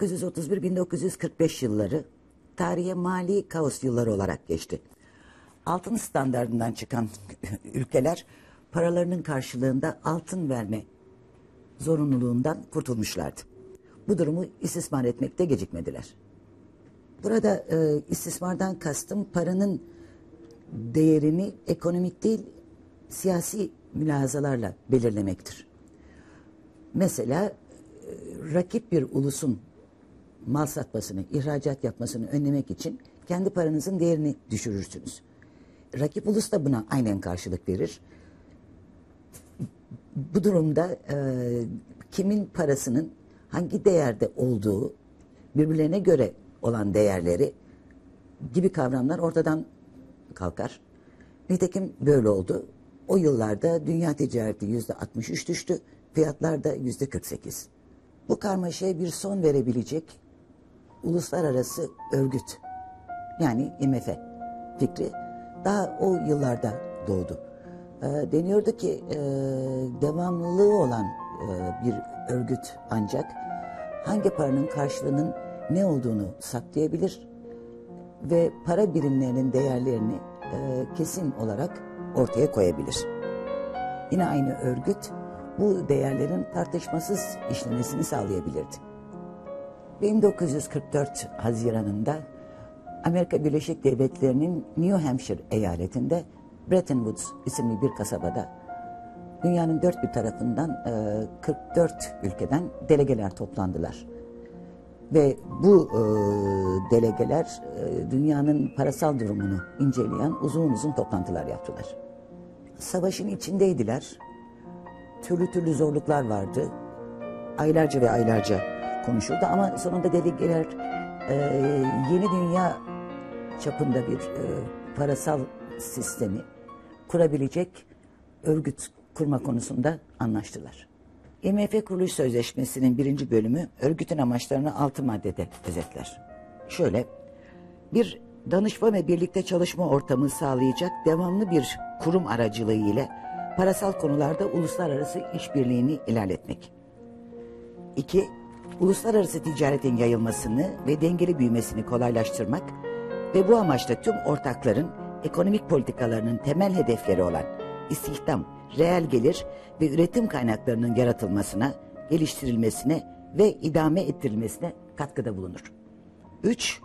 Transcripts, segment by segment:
1931-1945 yılları tarihe mali kaos yılları olarak geçti. Altın standartından çıkan ülkeler paralarının karşılığında altın verme zorunluluğundan kurtulmuşlardı. Bu durumu istismar etmekte gecikmediler. Burada e, istismardan kastım paranın değerini ekonomik değil siyasi mülazalarla belirlemektir. Mesela e, rakip bir ulusun mal satmasını, ihracat yapmasını önlemek için kendi paranızın değerini düşürürsünüz. Rakip ulus da buna aynen karşılık verir. Bu durumda e, kimin parasının hangi değerde olduğu, birbirlerine göre olan değerleri gibi kavramlar ortadan kalkar. Nitekim böyle oldu. O yıllarda dünya ticareti yüzde 63 düştü, fiyatlar da yüzde 48. Bu karmaşaya bir son verebilecek uluslararası örgüt yani IMF fikri daha o yıllarda doğdu. E, deniyordu ki e, devamlılığı olan e, bir örgüt ancak hangi paranın karşılığının ne olduğunu saklayabilir ve para birimlerinin değerlerini e, kesin olarak ortaya koyabilir. Yine aynı örgüt bu değerlerin tartışmasız işlemesini sağlayabilirdi. 1944 Haziran'ında Amerika Birleşik Devletleri'nin New Hampshire eyaletinde Bretton Woods isimli bir kasabada dünyanın dört bir tarafından e, 44 ülkeden delegeler toplandılar. Ve bu e, delegeler e, dünyanın parasal durumunu inceleyen uzun uzun toplantılar yaptılar. Savaşın içindeydiler. Türlü türlü zorluklar vardı. Aylarca ve aylarca konuşuldu ama sonunda delegeler e, yeni dünya çapında bir e, parasal sistemi kurabilecek örgüt kurma konusunda anlaştılar. IMF Kuruluş Sözleşmesi'nin birinci bölümü örgütün amaçlarını altı maddede özetler. Şöyle, bir danışma ve birlikte çalışma ortamı sağlayacak devamlı bir kurum aracılığı ile parasal konularda uluslararası işbirliğini ilerletmek. İki, uluslararası ticaretin yayılmasını ve dengeli büyümesini kolaylaştırmak ve bu amaçla tüm ortakların ekonomik politikalarının temel hedefleri olan istihdam, reel gelir ve üretim kaynaklarının yaratılmasına, geliştirilmesine ve idame ettirilmesine katkıda bulunur. 3.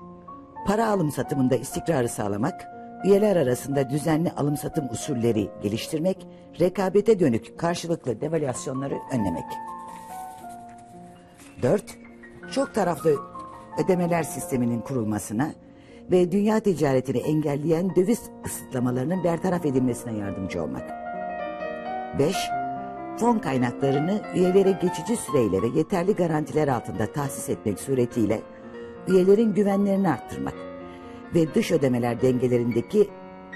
Para alım satımında istikrarı sağlamak, üyeler arasında düzenli alım satım usulleri geliştirmek, rekabete dönük karşılıklı devalüasyonları önlemek. 4. Çok taraflı ödemeler sisteminin kurulmasına ve dünya ticaretini engelleyen döviz kısıtlamalarının bertaraf edilmesine yardımcı olmak. 5. Fon kaynaklarını üyelere geçici süreyle ve yeterli garantiler altında tahsis etmek suretiyle üyelerin güvenlerini arttırmak ve dış ödemeler dengelerindeki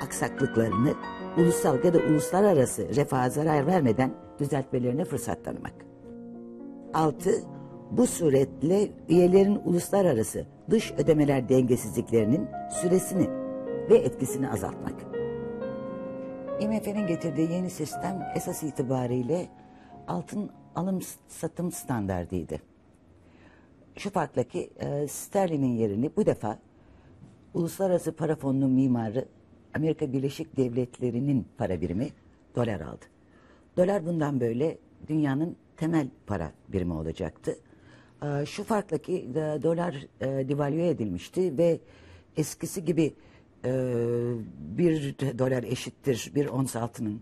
aksaklıklarını ulusal ya da uluslararası refaha zarar vermeden düzeltmelerine fırsat tanımak. 6. Bu suretle üyelerin uluslararası dış ödemeler dengesizliklerinin süresini ve etkisini azaltmak. IMF'nin getirdiği yeni sistem esas itibariyle altın alım satım standardıydı. Şu farkla ki e, sterlinin yerini bu defa Uluslararası Para Fonu'nun mimarı Amerika Birleşik Devletleri'nin para birimi dolar aldı. Dolar bundan böyle dünyanın temel para birimi olacaktı. E, şu farkla ki e, dolar e, devalüe edilmişti ve eskisi gibi bir dolar eşittir bir ons altının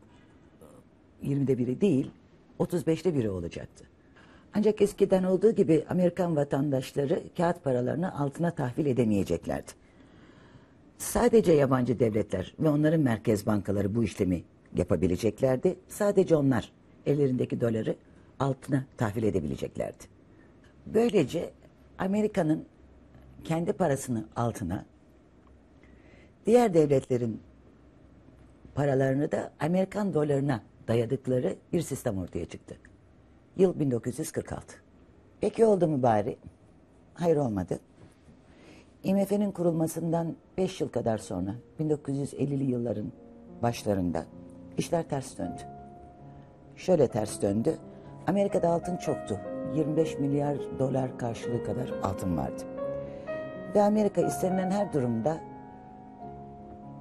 20'de biri değil 35'te biri olacaktı. Ancak eskiden olduğu gibi Amerikan vatandaşları kağıt paralarını altına tahvil edemeyeceklerdi. Sadece yabancı devletler ve onların merkez bankaları bu işlemi yapabileceklerdi. Sadece onlar ellerindeki doları altına tahvil edebileceklerdi. Böylece Amerika'nın kendi parasını altına, diğer devletlerin paralarını da Amerikan dolarına dayadıkları bir sistem ortaya çıktı. Yıl 1946. Peki oldu mu bari? Hayır olmadı. IMF'nin kurulmasından 5 yıl kadar sonra 1950'li yılların başlarında işler ters döndü. Şöyle ters döndü. Amerika'da altın çoktu 25 milyar dolar karşılığı kadar altın vardı. Ve Amerika istenilen her durumda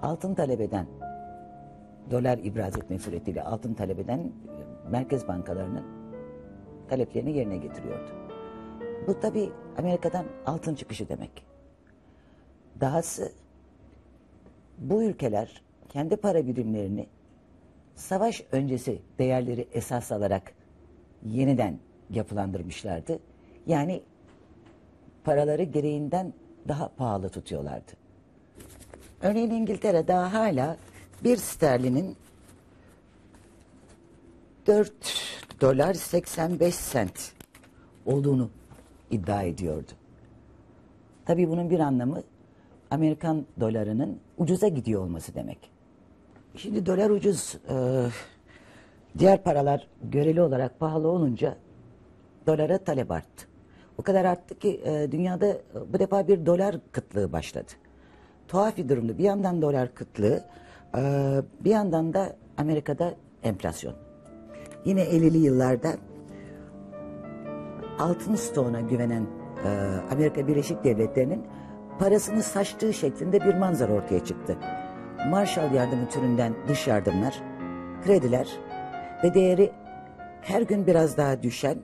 altın talep eden, dolar ibraz etme suretiyle altın talep eden merkez bankalarının taleplerini yerine getiriyordu. Bu tabi Amerika'dan altın çıkışı demek. Dahası bu ülkeler kendi para birimlerini savaş öncesi değerleri esas alarak yeniden yapılandırmışlardı. Yani paraları gereğinden daha pahalı tutuyorlardı. Örneğin İngiltere daha hala bir sterlinin 4 dolar 85 sent olduğunu iddia ediyordu. Tabii bunun bir anlamı Amerikan dolarının ucuza gidiyor olması demek. Şimdi dolar ucuz, e, diğer paralar göreli olarak pahalı olunca dolara talep arttı. O kadar arttı ki e, dünyada e, bu defa bir dolar kıtlığı başladı. Tuhaf bir durumdu. Bir yandan dolar kıtlığı, e, bir yandan da Amerika'da enflasyon. Yine 50'li yıllarda altın stoğuna güvenen e, Amerika Birleşik Devletleri'nin parasını saçtığı şeklinde bir manzara ortaya çıktı. Marshall yardımı türünden dış yardımlar, krediler ve değeri her gün biraz daha düşen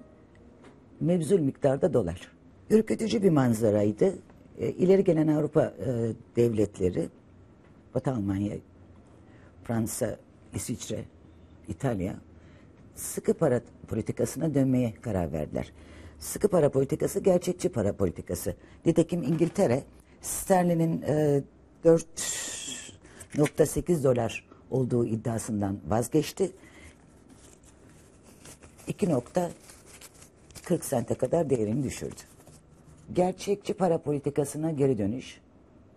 mevzul miktarda dolar. Ürkütücü bir manzaraydı. E, ileri gelen Avrupa e, devletleri, Batı Almanya, Fransa, İsviçre, İtalya sıkı para politikasına dönmeye karar verdiler. Sıkı para politikası gerçekçi para politikası. Nitekim İngiltere sterlinin e, 4.8 dolar olduğu iddiasından vazgeçti. 2.40 sente kadar değerini düşürdü. Gerçekçi para politikasına geri dönüş.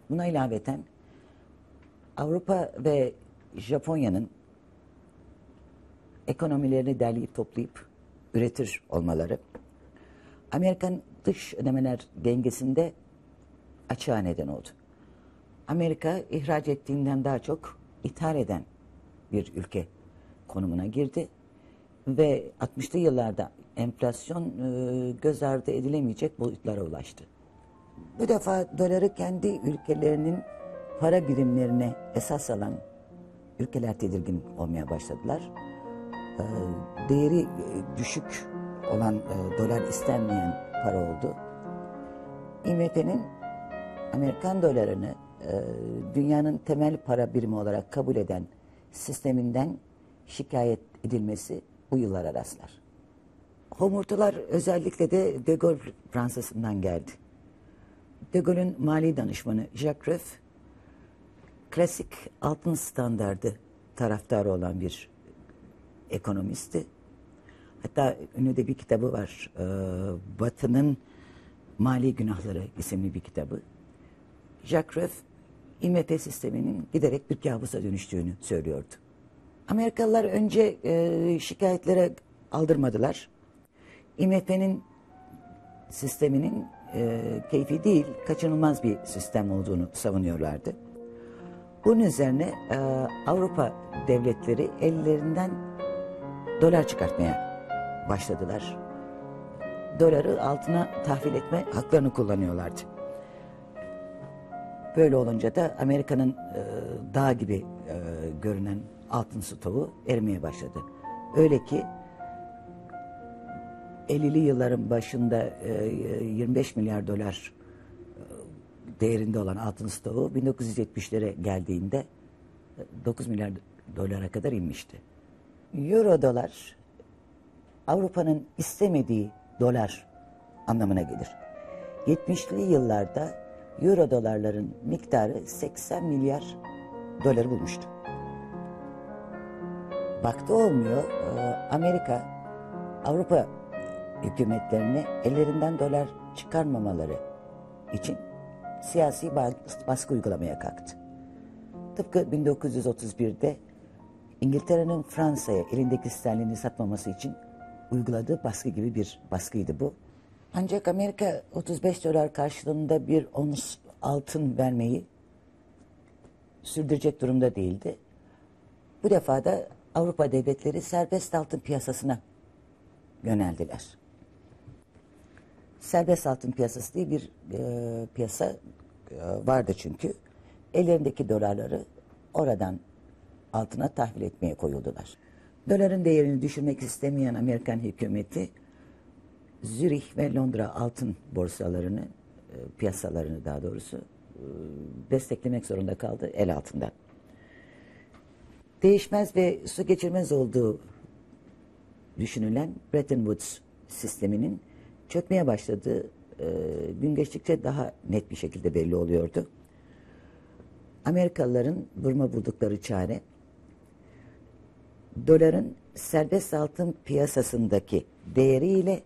Buna ilaveten Avrupa ve Japonya'nın ekonomilerini derleyip toplayıp üretir olmaları, Amerikan dış ödemeler dengesinde açığa neden oldu. Amerika ihraç ettiğinden daha çok ithal eden bir ülke konumuna girdi ve 60'lı yıllarda enflasyon e, göz ardı edilemeyecek boyutlara ulaştı. Bu defa doları kendi ülkelerinin para birimlerine esas alan ülkeler tedirgin olmaya başladılar. E, değeri e, düşük olan dolar istenmeyen para oldu. IMF'nin Amerikan dolarını dünyanın temel para birimi olarak kabul eden sisteminden şikayet edilmesi bu yıllara rastlar. Homurtular özellikle de De Gaulle Fransa'sından geldi. De Gaulle'ün mali danışmanı Jacques Rueff, klasik altın standardı taraftarı olan bir ekonomisti. Hatta ünlü de bir kitabı var. Ee, Batı'nın Mali Günahları isimli bir kitabı. Jacques Rueff, IMF sisteminin giderek bir kabusa dönüştüğünü söylüyordu. Amerikalılar önce e, şikayetlere aldırmadılar. IMF'nin sisteminin e, keyfi değil, kaçınılmaz bir sistem olduğunu savunuyorlardı. Bunun üzerine e, Avrupa devletleri ellerinden dolar çıkartmaya başladılar. Doları altına tahvil etme haklarını kullanıyorlardı. Böyle olunca da Amerika'nın e, dağ gibi e, görünen altın stoğu erimeye başladı. Öyle ki 50'li yılların başında e, 25 milyar dolar e, değerinde olan altın stoğu 1970'lere geldiğinde e, 9 milyar dolara kadar inmişti. Euro dolar Avrupa'nın istemediği dolar anlamına gelir. 70'li yıllarda euro dolarların miktarı 80 milyar doları bulmuştu. Baktı olmuyor, e, Amerika Avrupa hükümetlerine ellerinden dolar çıkarmamaları için siyasi baskı uygulamaya kalktı. Tıpkı 1931'de İngiltere'nin Fransa'ya elindeki sterlini satmaması için uyguladığı baskı gibi bir baskıydı bu. Ancak Amerika 35 dolar karşılığında bir ons altın vermeyi sürdürecek durumda değildi. Bu defa da Avrupa devletleri serbest altın piyasasına yöneldiler. Serbest altın piyasası diye bir e, piyasa e, vardı çünkü. Ellerindeki dolarları oradan altına tahvil etmeye koyuldular. Doların değerini düşürmek istemeyen Amerikan hükümeti Zürih ve Londra altın borsalarını, e, piyasalarını daha doğrusu e, desteklemek zorunda kaldı el altında. Değişmez ve su geçirmez olduğu düşünülen Bretton Woods sisteminin çökmeye başladığı e, gün geçtikçe daha net bir şekilde belli oluyordu. Amerikalıların vurma buldukları çare doların serbest altın piyasasındaki değeriyle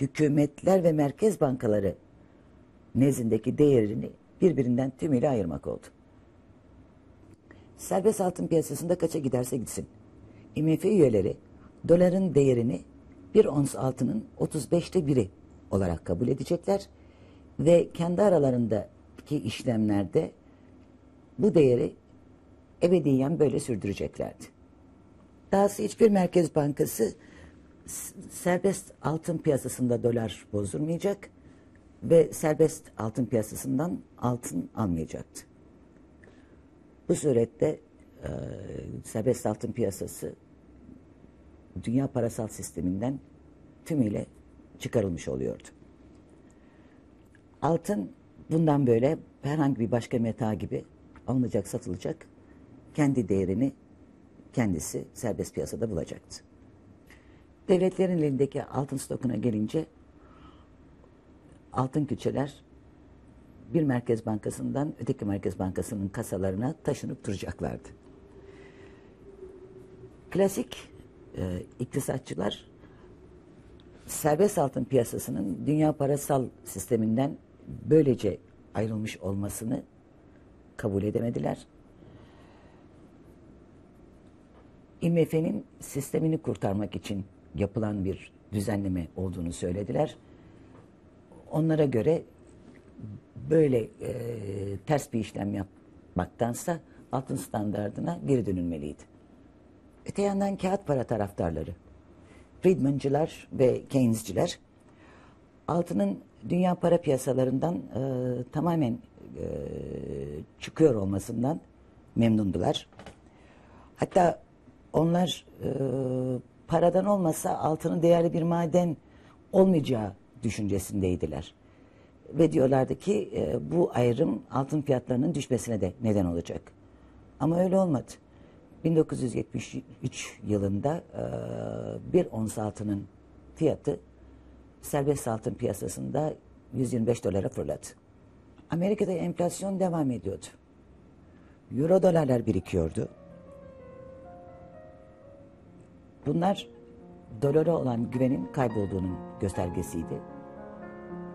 hükümetler ve merkez bankaları nezdindeki değerini birbirinden tümüyle ayırmak oldu. Serbest altın piyasasında kaça giderse gitsin. IMF üyeleri doların değerini bir ons altının 35'te biri olarak kabul edecekler ve kendi aralarındaki işlemlerde bu değeri ebediyen böyle sürdüreceklerdi. Dahası hiçbir merkez bankası serbest altın piyasasında dolar bozdurmayacak ve serbest altın piyasasından altın almayacaktı. Bu surette e, serbest altın piyasası dünya parasal sisteminden tümüyle çıkarılmış oluyordu. Altın bundan böyle herhangi bir başka meta gibi alınacak, satılacak, kendi değerini kendisi serbest piyasada bulacaktı. Devletlerin elindeki altın stokuna gelince altın küçeler bir merkez bankasından öteki merkez bankasının kasalarına taşınıp duracaklardı. Klasik e, iktisatçılar serbest altın piyasasının dünya parasal sisteminden böylece ayrılmış olmasını kabul edemediler. IMF'nin sistemini kurtarmak için yapılan bir düzenleme olduğunu söylediler. Onlara göre böyle e, ters bir işlem yapmaktansa altın standardına geri dönülmeliydi. Öte yandan kağıt para taraftarları, Friedmancılar ve Keynesciler altının dünya para piyasalarından e, tamamen e, çıkıyor olmasından memnundular. Hatta onlar e, paradan olmasa altının değerli bir maden olmayacağı düşüncesindeydiler. Ve diyorlardı ki e, bu ayrım altın fiyatlarının düşmesine de neden olacak. Ama öyle olmadı. 1973 yılında e, bir ons altının fiyatı serbest altın piyasasında 125 dolara fırladı. Amerika'da enflasyon devam ediyordu. Euro dolarlar birikiyordu. Bunlar dolara olan güvenin kaybolduğunun göstergesiydi.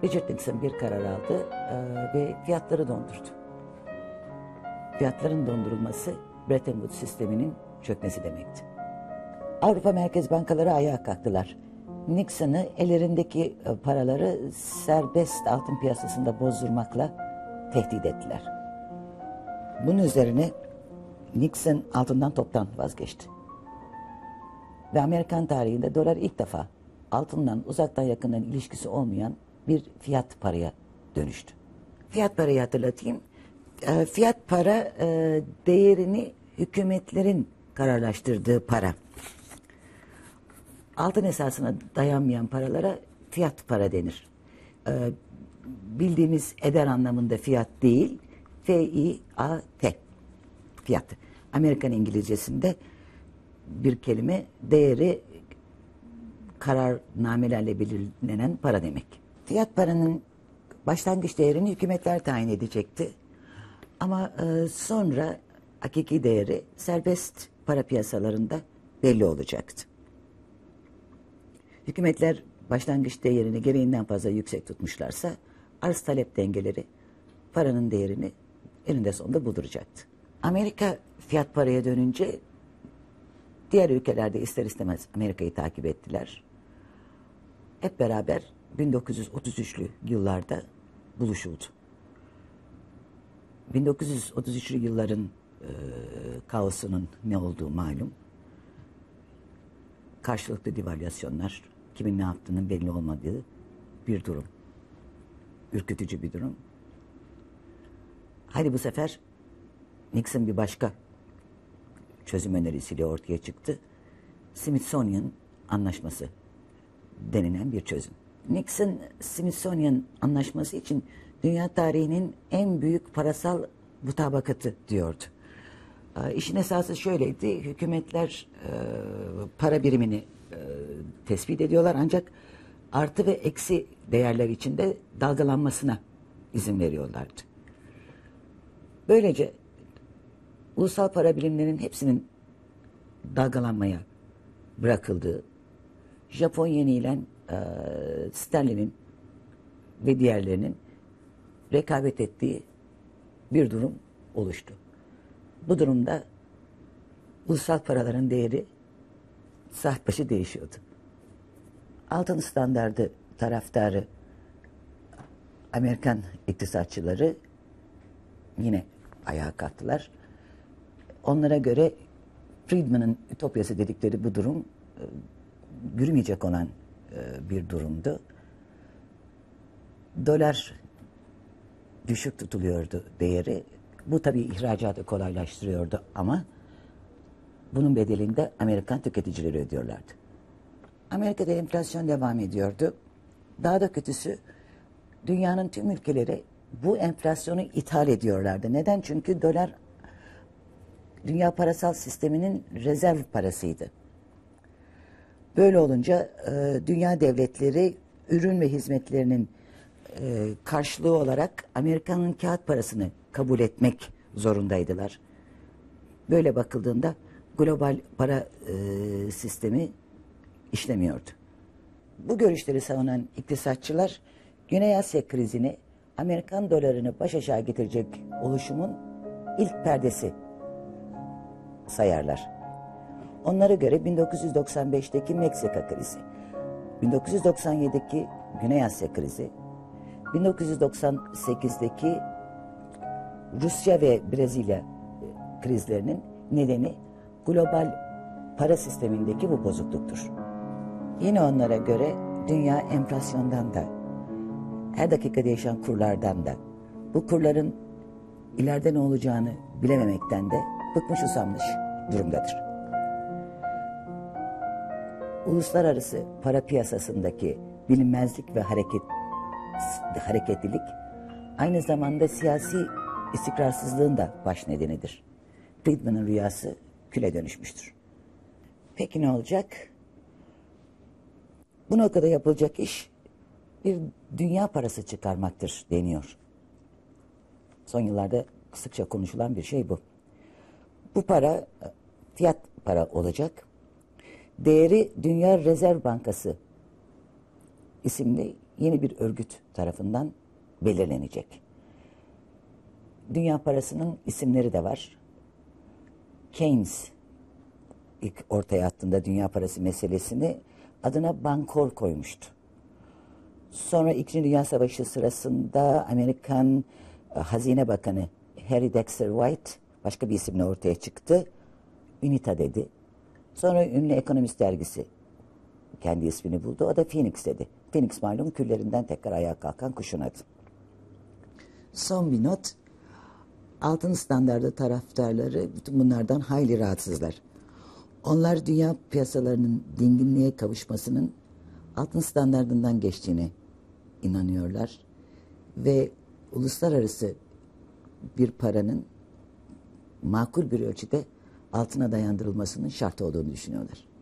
Richard Nixon bir karar aldı e, ve fiyatları dondurdu. Fiyatların dondurulması Bretton Woods sisteminin çökmesi demekti. Avrupa Merkez Bankaları ayağa kalktılar. Nixon'ı ellerindeki e, paraları serbest altın piyasasında bozdurmakla tehdit ettiler. Bunun üzerine Nixon altından toptan vazgeçti. Ve Amerikan tarihinde dolar ilk defa altından uzaktan yakından ilişkisi olmayan bir fiyat paraya dönüştü. Fiyat parayı hatırlatayım. E, fiyat para e, değerini hükümetlerin kararlaştırdığı para. Altın esasına dayanmayan paralara fiyat para denir. E, bildiğimiz eder anlamında fiyat değil, F-I-A-T fiyat. Amerikan İngilizcesinde bir kelime değeri kararnamelerle belirlenen para demek. Fiyat paranın başlangıç değerini hükümetler tayin edecekti. Ama e, sonra hakiki değeri serbest para piyasalarında belli olacaktı. Hükümetler başlangıç değerini gereğinden fazla yüksek tutmuşlarsa arz talep dengeleri paranın değerini eninde sonunda bulduracaktı. Amerika fiyat paraya dönünce diğer ülkelerde ister istemez Amerika'yı takip ettiler. Hep beraber 1933'lü yıllarda buluşuldu. 1933'lü yılların e, kaosunun ne olduğu malum. Karşılıklı devalüasyonlar, kimin ne yaptığının belli olmadığı bir durum. ürkütücü bir durum. Hadi bu sefer Nixon bir başka çözüm önerisiyle ortaya çıktı. Smithsonian Anlaşması denilen bir çözüm. Nixon Smithsonian Anlaşması için dünya tarihinin en büyük parasal mutabakatı diyordu. Ee, İşin esası şöyleydi, hükümetler e, para birimini e, tespit ediyorlar ancak artı ve eksi değerler içinde dalgalanmasına izin veriyorlardı. Böylece ulusal para birimlerinin hepsinin dalgalanmaya bırakıldığı, Japon yeniyle e, sterlinin ve diğerlerinin rekabet ettiği bir durum oluştu. Bu durumda ulusal paraların değeri saat başı değişiyordu. Altın standardı taraftarı Amerikan iktisatçıları yine ayağa kalktılar. Onlara göre Friedman'ın ütopyası dedikleri bu durum e, yürümeyecek olan e, bir durumdu. Dolar düşük tutuluyordu değeri. Bu tabii ihracatı kolaylaştırıyordu ama bunun bedelinde Amerikan tüketicileri ödüyorlardı. Amerika'da enflasyon devam ediyordu. Daha da kötüsü dünyanın tüm ülkeleri bu enflasyonu ithal ediyorlardı. Neden? Çünkü dolar dünya parasal sisteminin rezerv parasıydı. Böyle olunca e, dünya devletleri ürün ve hizmetlerinin e, karşılığı olarak Amerika'nın kağıt parasını kabul etmek zorundaydılar. Böyle bakıldığında global para e, sistemi işlemiyordu. Bu görüşleri savunan iktisatçılar Güney Asya krizini Amerikan dolarını baş aşağı getirecek oluşumun ilk perdesi sayarlar. Onlara göre 1995'teki Meksika krizi, 1997'deki Güney Asya krizi, 1998'deki Rusya ve Brezilya e, krizlerinin nedeni global para sistemindeki bu bozukluktur. Yine onlara göre dünya enflasyondan da, her dakika değişen kurlardan da, bu kurların ileride ne olacağını bilememekten de bıkmış usanmış durumdadır. Uluslararası para piyasasındaki bilinmezlik ve hareket hareketlilik aynı zamanda siyasi istikrarsızlığın da baş nedenidir. Friedman'ın rüyası küle dönüşmüştür. Peki ne olacak? Bu noktada yapılacak iş bir dünya parası çıkarmaktır deniyor. Son yıllarda sıkça konuşulan bir şey bu. Bu para fiyat para olacak. Değeri Dünya Rezerv Bankası isimli yeni bir örgüt tarafından belirlenecek. Dünya parasının isimleri de var. Keynes ilk ortaya attığında dünya parası meselesini adına bankor koymuştu. Sonra İkinci Dünya Savaşı sırasında Amerikan e, Hazine Bakanı Harry Dexter White başka bir isimle ortaya çıktı. Unita dedi. Sonra ünlü ekonomist dergisi kendi ismini buldu. O da Phoenix dedi. Phoenix malum küllerinden tekrar ayağa kalkan kuşun adı. Son bir not. Altın standardı taraftarları bütün bunlardan hayli rahatsızlar. Onlar dünya piyasalarının dinginliğe kavuşmasının altın standardından geçtiğini inanıyorlar. Ve uluslararası bir paranın makul bir ölçüde altına dayandırılmasının şart olduğunu düşünüyorlar.